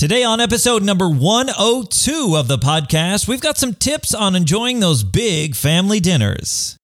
Today, on episode number 102 of the podcast, we've got some tips on enjoying those big family dinners.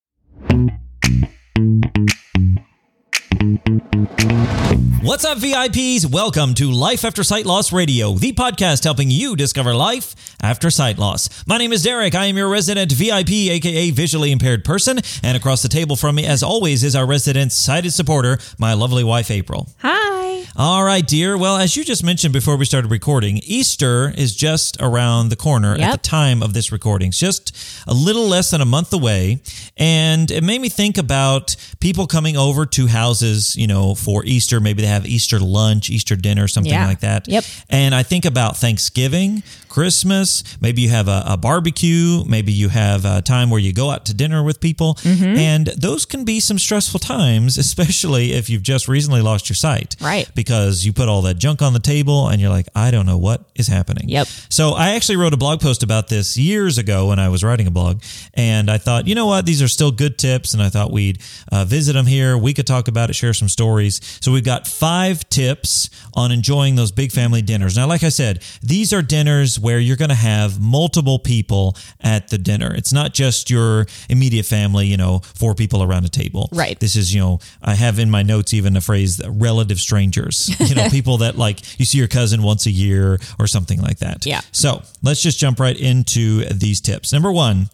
What's up, VIPs? Welcome to Life After Sight Loss Radio, the podcast helping you discover life after sight loss. My name is Derek. I am your resident VIP, aka visually impaired person. And across the table from me, as always, is our resident sighted supporter, my lovely wife, April. Hi. All right, dear. Well, as you just mentioned before we started recording, Easter is just around the corner at the time of this recording. It's just a little less than a month away. And it made me think about people coming over to houses, you know, for Easter. Maybe they have Easter lunch, Easter dinner, something Yeah. like that. Yep. And I think about Thanksgiving, Christmas. Maybe you have a, a barbecue. Maybe you have a time where you go out to dinner with people. Mm-hmm. And those can be some stressful times, especially if you've just recently lost your sight. Right. Because you put all that junk on the table and you're like, I don't know what is happening. Yep. So I actually wrote a blog post about this years ago when I was writing a blog. And I thought, you know what? These are still good tips. And I thought we'd uh, visit them here. We could talk about it, share some stories. So we've got five tips on enjoying those big family dinners. Now, like I said, these are dinners where you're going to have multiple people at the dinner. It's not just your immediate family, you know, four people around a table. Right. This is, you know, I have in my notes even a phrase, relative strangers, you know, people that like you see your cousin once a year or something like that. Yeah. So let's just jump right into these tips. Number one,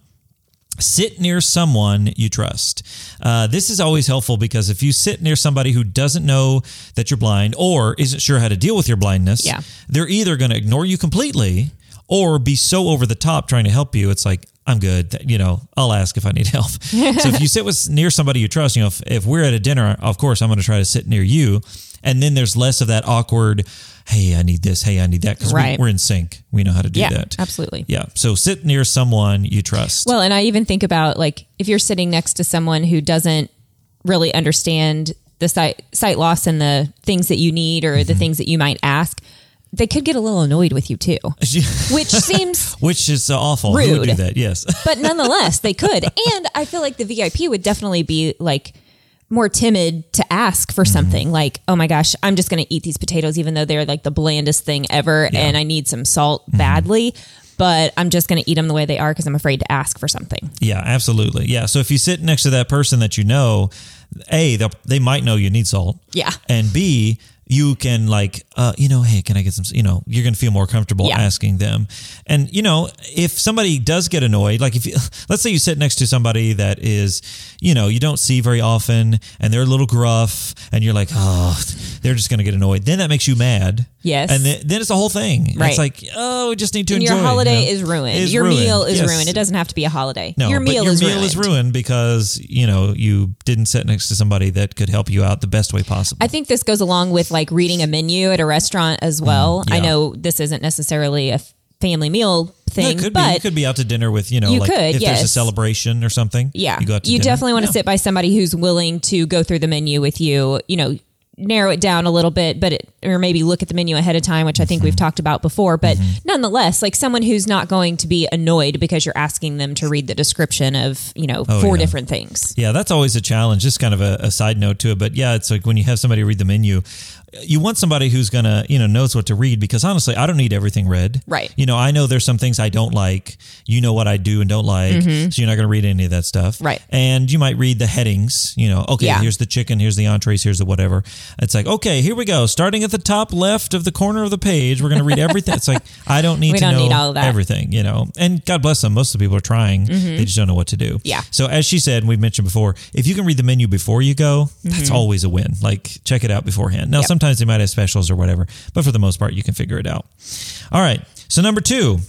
sit near someone you trust. Uh, this is always helpful because if you sit near somebody who doesn't know that you're blind or isn't sure how to deal with your blindness, Yeah. they're either going to ignore you completely or be so over the top trying to help you. It's like, I'm good. You know, I'll ask if I need help. so if you sit with near somebody you trust, you know, if, if we're at a dinner, of course, I'm going to try to sit near you. And then there's less of that awkward, hey, I need this, hey, I need that. Because Right. we, we're in sync. We know how to do Yeah, that. absolutely. Yeah. So sit near someone you trust. Well, and I even think about like if you're sitting next to someone who doesn't really understand the sight sight loss and the things that you need or Mm-hmm. the things that you might ask, they could get a little annoyed with you too. Which seems Which is uh, awful. Who would Rude. do that? Yes. but nonetheless, they could. And I feel like the VIP would definitely be like more timid to ask for Mm-hmm. something like, oh my gosh, I'm just going to eat these potatoes, even though they're like the blandest thing ever and I need some salt Mm-hmm. badly. But I'm just going to eat them the way they are because I'm afraid to ask for something. yeah, absolutely. Yeah. So if you sit next to that person that you know, A, they might know you need salt. Yeah. And B, you can like, uh, you know, hey, can I get some? You know, you're going to feel more comfortable Yeah. asking them. And you know, if somebody does get annoyed, like if you, let's say you sit next to somebody that is, you know, you don't see very often, and they're a little gruff, and you're like, oh, they're just going to get annoyed. Then that makes you mad. Yes. And then, then it's a whole thing. Right. It's like, oh, we just need to And enjoy. your holiday you know? is ruined. Is your ruined. meal is Yes. ruined. It doesn't have to be a holiday. No, your but meal your is meal ruined. is ruined because you know you didn't sit next to somebody that could help you out the best way possible. I think this goes along with like reading a menu at a restaurant as well. I Mm, yeah. know this isn't necessarily a family meal No, thing, it could be. but You could be out to dinner with you know, You like could, if there's a celebration or something. yeah, you go out to you definitely want to Yeah. sit by somebody who's willing to go through the menu with you. You know, narrow it down a little bit, but it, or maybe look at the menu ahead of time, which I think Mm-hmm. we've talked about before. But nonetheless, like someone who's not going to be annoyed because you're asking them to read the description of you know four Oh, yeah. different things. Yeah, that's always a challenge. Just kind of a, a side note to it, but yeah, it's like when you have somebody read the menu, you want somebody who's gonna you know knows what to read because honestly, I don't need everything read. Right. You know, I know there's some things I don't like. You know what I do and don't like, so you're not gonna read any of that stuff. Mm-hmm. Right. And you might read the headings. You know, okay, Yeah. here's the chicken, here's the entrees, here's the whatever. It's like okay, here we go. Starting at the top left of the corner of the page, we're gonna read everything. it's like I don't need We to don't know need all of that. everything. You know, and God bless them. Most of the people are trying. They just don't know what to do. Mm-hmm. Yeah. So as she said, and we've mentioned before, if you can read the menu before you go, that's Mm-hmm. always a win. Like check it out beforehand. Now sometimes they might have specials or whatever, but for the most part, you can figure it out. All right. So number two.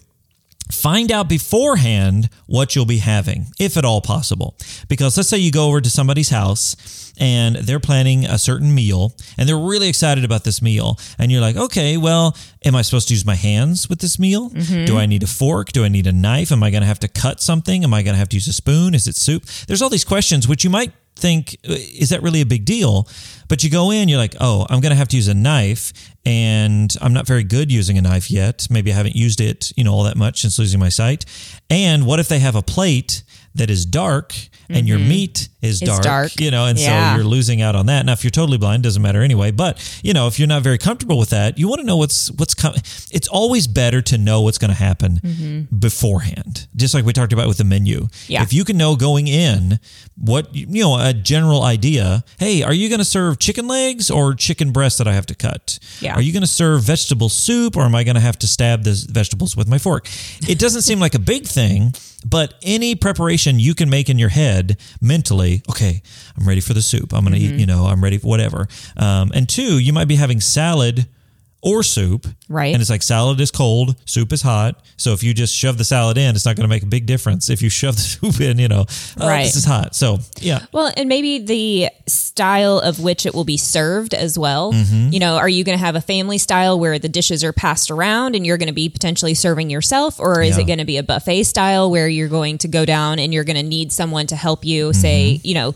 Find out beforehand what you'll be having, if at all possible. Because let's say you go over to somebody's house and they're planning a certain meal and they're really excited about this meal. And you're like, okay, well, am I supposed to use my hands with this meal? Mm-hmm. Do I need a fork? Do I need a knife? Am I going to have to cut something? Am I going to have to use a spoon? Is it soup? There's all these questions which you might think, is that really a big deal? But you go in, you're like, oh, I'm going to have to use a knife, and I'm not very good using a knife yet. Maybe I haven't used it, you know, all that much since losing my sight. And what if they have a plate that is dark and your mm-hmm. meat is dark, dark. you know, and Yeah. so you're losing out on that. Now, if you're totally blind, doesn't matter anyway. But you know, if you're not very comfortable with that, you want to know what's what's coming. It's always better to know what's going to happen mm-hmm. beforehand, just like we talked about with the menu. Yeah. If you can know going in what you know a general idea. Hey, are you going to serve chicken legs or chicken breast that I have to cut? Yeah. Are you going to serve vegetable soup or am I going to have to stab the vegetables with my fork? It doesn't seem like a big thing, but any preparation you can make in your head mentally, okay, I'm ready for the soup. I'm going to Mm-hmm. eat, you know, I'm ready for whatever. Um, and two, you might be having salad or soup. Right. And it's like salad is cold, soup is hot. So if you just shove the salad in, it's not going to make a big difference. If you shove the soup in, you know, oh, Right. this is hot. So yeah. Well, and maybe the style of which it will be served as well. Mm-hmm. You know, are you going to have a family style where the dishes are passed around and you're going to be potentially serving yourself? Or is Yeah. it going to be a buffet style where you're going to go down and you're going to need someone to help you? Say, Mm-hmm. you know,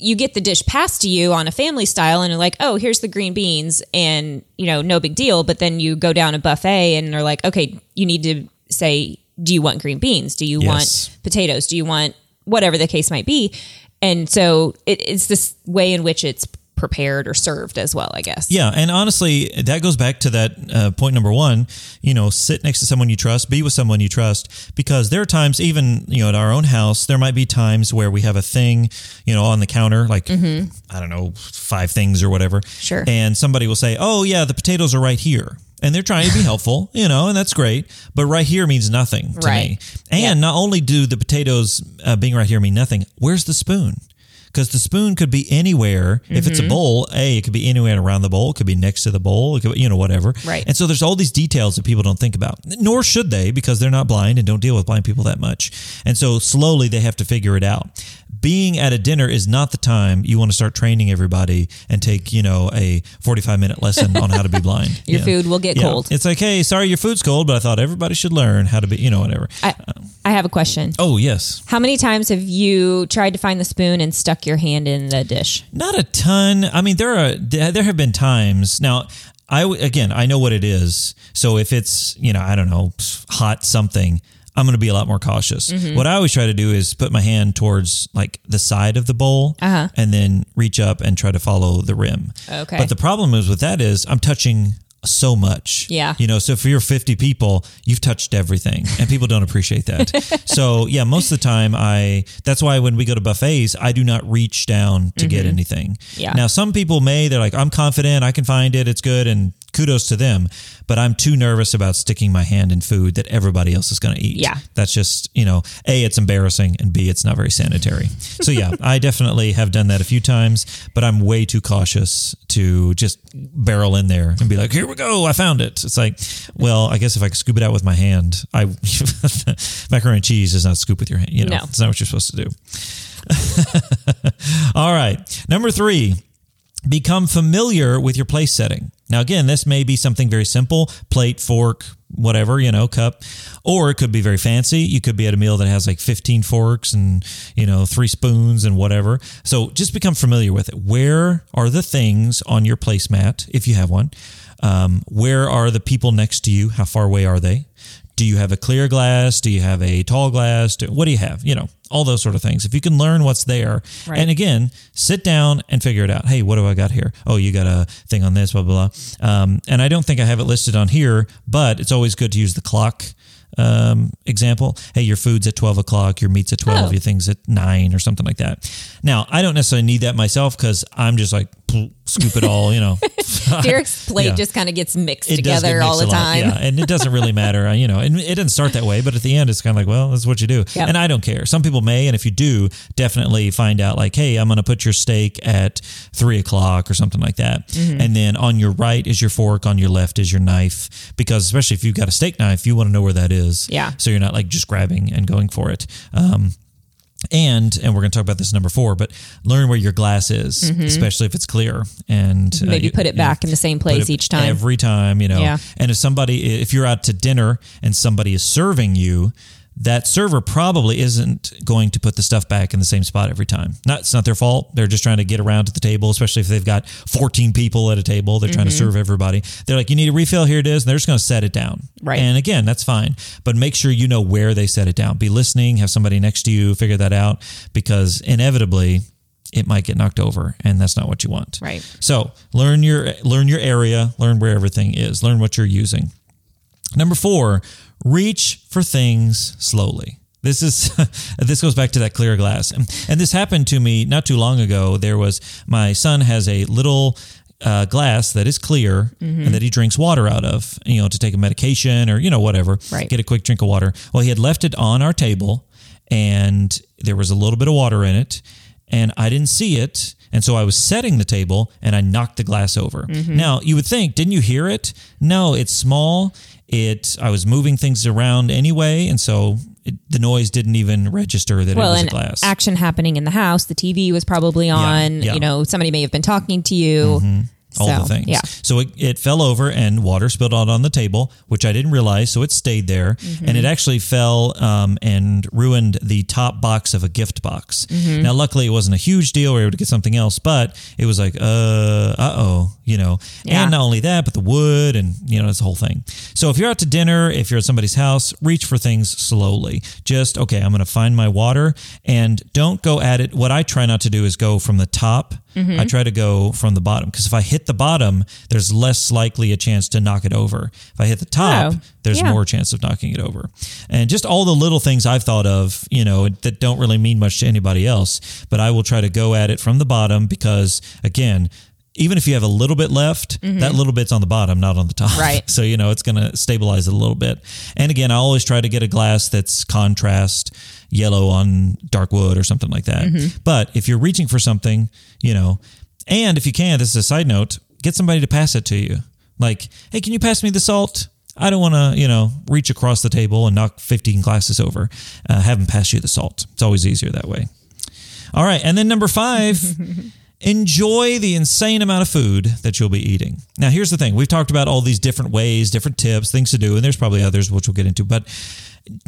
you get the dish passed to you on a family style and you're like, oh, here's the green beans and, you know, no big deal. But then you go down a buffet and they're like, okay, you need to say, do you want green beans? Do you Yes. want potatoes? Do you want whatever the case might be? And so it, it's this way in which it's prepared or served as well, I guess. Yeah, and honestly, that goes back to that uh, point number one. You know, sit next to someone you trust, be with someone you trust, because there are times, even you know, at our own house, there might be times where we have a thing, you know, on the counter, like I don't know, five things or whatever. Mm-hmm. Sure. And somebody will say, "Oh, yeah, the potatoes are right here." And they're trying to be helpful, you know, and that's great. But right here means nothing to Right. me. And Yeah. not only do the potatoes uh, being right here mean nothing, where's the spoon? Because the spoon could be anywhere. If it's a Mm-hmm. bowl, a it could be anywhere around the bowl. It could be next to the bowl. It could, you know, whatever. Right. And so there's all these details that people don't think about, nor should they, because they're not blind and don't deal with blind people that much. And so slowly they have to figure it out. Being at a dinner is not the time you want to start training everybody and take you know a 45 minute lesson on how to be blind. Your Yeah. food will get Yeah. cold. It's like, hey, sorry, your food's cold, but I thought everybody should learn how to be, you know, whatever. I, I have a question. Oh yes, How many times have you tried to find the spoon and stuck your hand in the dish? Not a ton. I mean, there are there have been times. Now, I, again, I know what it is. So if it's you know, I don't know, hot something, I'm going to be a lot more cautious. Mm-hmm. What I always try to do is put my hand towards like the side of the bowl, Uh-huh. and then reach up and try to follow the rim. Okay. But the problem is with that is I'm touching so much. Yeah. You know, so if you're 50 people, you've touched everything and people don't appreciate that. so, yeah, most of the time I that's why when we go to buffets, I do not reach down to get anything. Mm-hmm. Yeah. Now, some people may they're like I'm confident, I can find it, it's good and kudos to them, but I'm too nervous about sticking my hand in food that everybody else is going to eat. Yeah. That's just, you know, A it's embarrassing and B it's not very sanitary. So, yeah, I definitely have done that a few times, but I'm way too cautious to just barrel in there and be like, "Here we go, I found it." It's like, well, I guess if I could scoop it out with my hand, I macaroni and cheese does not scoop with your hand. You know, No. it's not what you're supposed to do. All right, number three, become familiar with your place setting. Now, again, this may be something very simple plate, fork, whatever, you know, cup, or it could be very fancy. You could be at a meal that has like 15 forks and, you know, three spoons and whatever. So just become familiar with it. Where are the things on your placemat, if you have one? Um, where are the people next to you? How far away are they? Do you have a clear glass? Do you have a tall glass? Do, what do you have? You know, all those sort of things. If you can learn what's there, Right. and again, sit down and figure it out. Hey, what do I got here? Oh, you got a thing on this, blah, blah, blah. Um, and I don't think I have it listed on here, but it's always good to use the clock um, example. Hey, your food's at 12 o'clock, your meat's at 12, Oh. your thing's at 9 or something like that. Now, I don't necessarily need that myself because I'm just like, scoop it all, you know. Derek's plate Yeah. just kind of gets mixed It does get together all the lot, time. Yeah, and it doesn't really matter, you know. And it didn't start that way, but at the end, it's kind of like, well, that's what you do. Yep. And I don't care. Some people may, and if you do, definitely find out like, hey, I'm going to put your steak at three o'clock or something like that, Mm-hmm. and then on your right is your fork, on your left is your knife, because especially if you've got a steak knife, you want to know where that is. Yeah. So you're not like just grabbing and going for it. Um, and and we're going to talk about this number four, but learn where your glass is, especially if it's clear, and uh, Mm-hmm. Maybe you- put it back in the same place each time. Every time, you know. Yeah. And if somebody, if you're out to dinner and somebody is serving you, that server probably isn't going to put the stuff back in the same spot every time. Not it's not their fault. They're just trying to get around to the table, especially if they've got 14 people at a table. They're trying to mm-hmm. serve everybody. They're like, you need a refill. Here it is. And they're just going to set it down. Right. And again, that's fine. But make sure you know where they set it down. Be listening. Have somebody next to you figure that out because inevitably it might get knocked over and that's not what you want. Right. So learn your learn your area, learn where everything is, learn what you're using. Number four, reach for things slowly. This is this goes back to that clear glass, and, and this happened to me not too long ago. There was my son has a little uh, glass that is clear Mm-hmm. and that he drinks water out of, you know, to take a medication or you know whatever, Right. get a quick drink of water. Well, he had left it on our table, and there was a little bit of water in it, and I didn't see it. And so I was setting the table and I knocked the glass over. Mm-hmm. Now, you would think, didn't you hear it? No, it's small. It I was moving things around anyway, and so it, the noise didn't even register that well, it was and a glass. action happening in the house. The TV was probably on. yeah. You know, somebody may have been talking to you. All So, the things. Yeah. So it, it fell over and water spilled out on the table, which I didn't realize. So it stayed there, Mm-hmm. and it actually fell um, and ruined the top box of a gift box. Mm-hmm. Now, luckily, it wasn't a huge deal. We were able to get something else, but it was like, uh, uh oh, you know. Yeah. And not only that, but the wood and you know this whole thing. So if you're out to dinner, if you're at somebody's house, reach for things slowly. Just okay, I'm going to find my water, and don't go at it. What I try not to do is go from the top. Mm-hmm. I try to go from the bottom because if I hit the bottom, there's less likely a chance to knock it over. If I hit the top, Oh, there's yeah. more chance of knocking it over. And just all the little things I've thought of, you know, that don't really mean much to anybody else, but I will try to go at it from the bottom because, again, even if you have a little bit left, that little bit's on the bottom, not on the top. Mm-hmm. Right. So, you know, it's going to stabilize it a little bit. And again, I always try to get a glass that's contrast yellow on dark wood or something like that. Mm-hmm. But if you're reaching for something, you know, and if you can, this is a side note, get somebody to pass it to you. Like, hey, can you pass me the salt? I don't want to, you know, reach across the table and knock 15 glasses over. Uh, have them pass you the salt. It's always easier that way. All right. And then number five, enjoy the insane amount of food that you'll be eating. Now, here's the thing we've talked about all these different ways, different tips, things to do, and there's probably others which we'll get into, but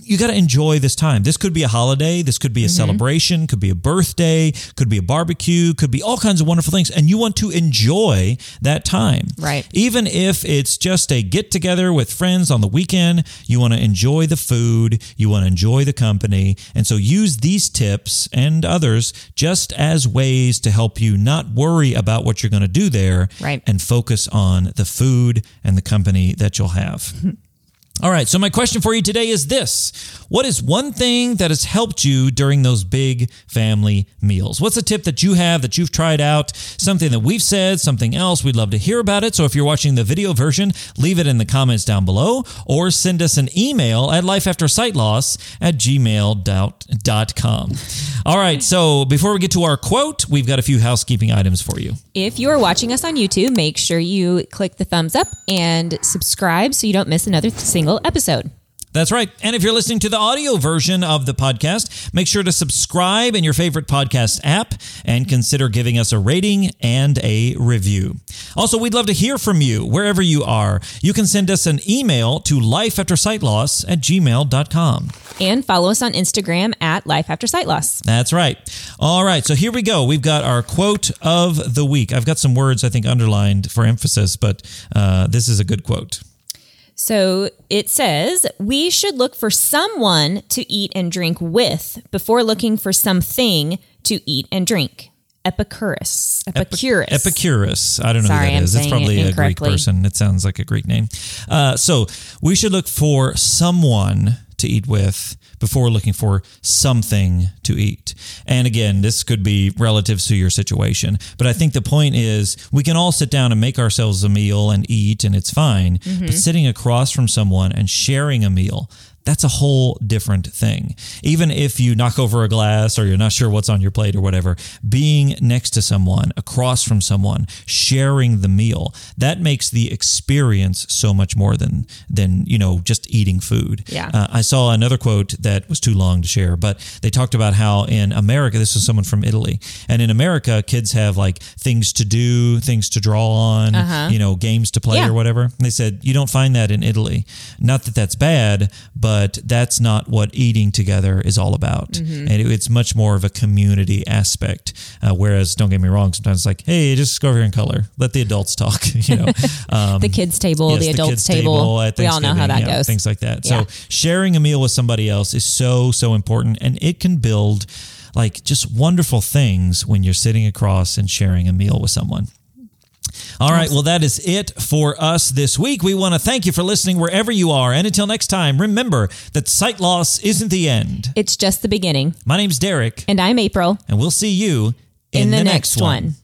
you got to enjoy this time. This could be a holiday, this could be a mm-hmm. celebration, could be a birthday, could be a barbecue, could be all kinds of wonderful things, and you want to enjoy that time. Right. Even if it's just a get together with friends on the weekend, you want to enjoy the food, you want to enjoy the company. And so use these tips and others just as ways to help you not worry about what you're going to do there Right. and focus on the food and the company that you'll have. All right, so my question for you today is this What is one thing that has helped you during those big family meals? What's a tip that you have that you've tried out? Something that we've said, something else? We'd love to hear about it. So if you're watching the video version, leave it in the comments down below or send us an email at lifeaftersightloss at gmail.com. All right, so before we get to our quote, we've got a few housekeeping items for you. If you are watching us on YouTube, make sure you click the thumbs up and subscribe so you don't miss another single episode. That's right. And if you're listening to the audio version of the podcast, make sure to subscribe in your favorite podcast app and consider giving us a rating and a review. Also, we'd love to hear from you wherever you are. You can send us an email to lifeaftersightloss at gmail.com. And follow us on Instagram at Life After Sight Loss. That's right. All right. So here we go. We've got our quote of the week. I've got some words I think underlined for emphasis, but uh, this is a good quote. So it says, we should look for someone to eat and drink with before looking for something to eat and drink. Epicurus. Epicurus. Epicurus. I don't know Sorry, who that I'm is. It's probably it a Greek person. It sounds like a Greek name. Uh, so we should look for someone to eat with before looking for something to eat. And again, this could be relative to your situation. But I think the point is we can all sit down and make ourselves a meal and eat, and it's fine. Mm-hmm. But sitting across from someone and sharing a meal, that's a whole different thing. Even if you knock over a glass or you're not sure what's on your plate or whatever, being next to someone, across from someone, sharing the meal, that makes the experience so much more than than you know just eating food. Yeah. Uh, I saw another quote that was too long to share, but they talked about how in America, this was someone from Italy, and in America, kids have like things to do, things to draw on, you know, games to play Yeah. or whatever. And they said you don't find that in Italy. Not that that's bad, but but that's not what eating together is all about. And it, it's much more of a community aspect. Uh, whereas, don't get me wrong, sometimes it's like, hey, just go over here and color. Let the adults talk. you know, um, the kids table, yes, the adults table. at we all know how that yeah, goes. Things like that. Yeah. So sharing a meal with somebody else is so so important, and it can build like just wonderful things when you're sitting across and sharing a meal with someone. All right, well, that is it for us this week. We want to thank you for listening wherever you are. And until next time, remember that sight loss isn't the end. It's just the beginning. My name's Derek, And I'm April. and we'll see you In, the, next, one.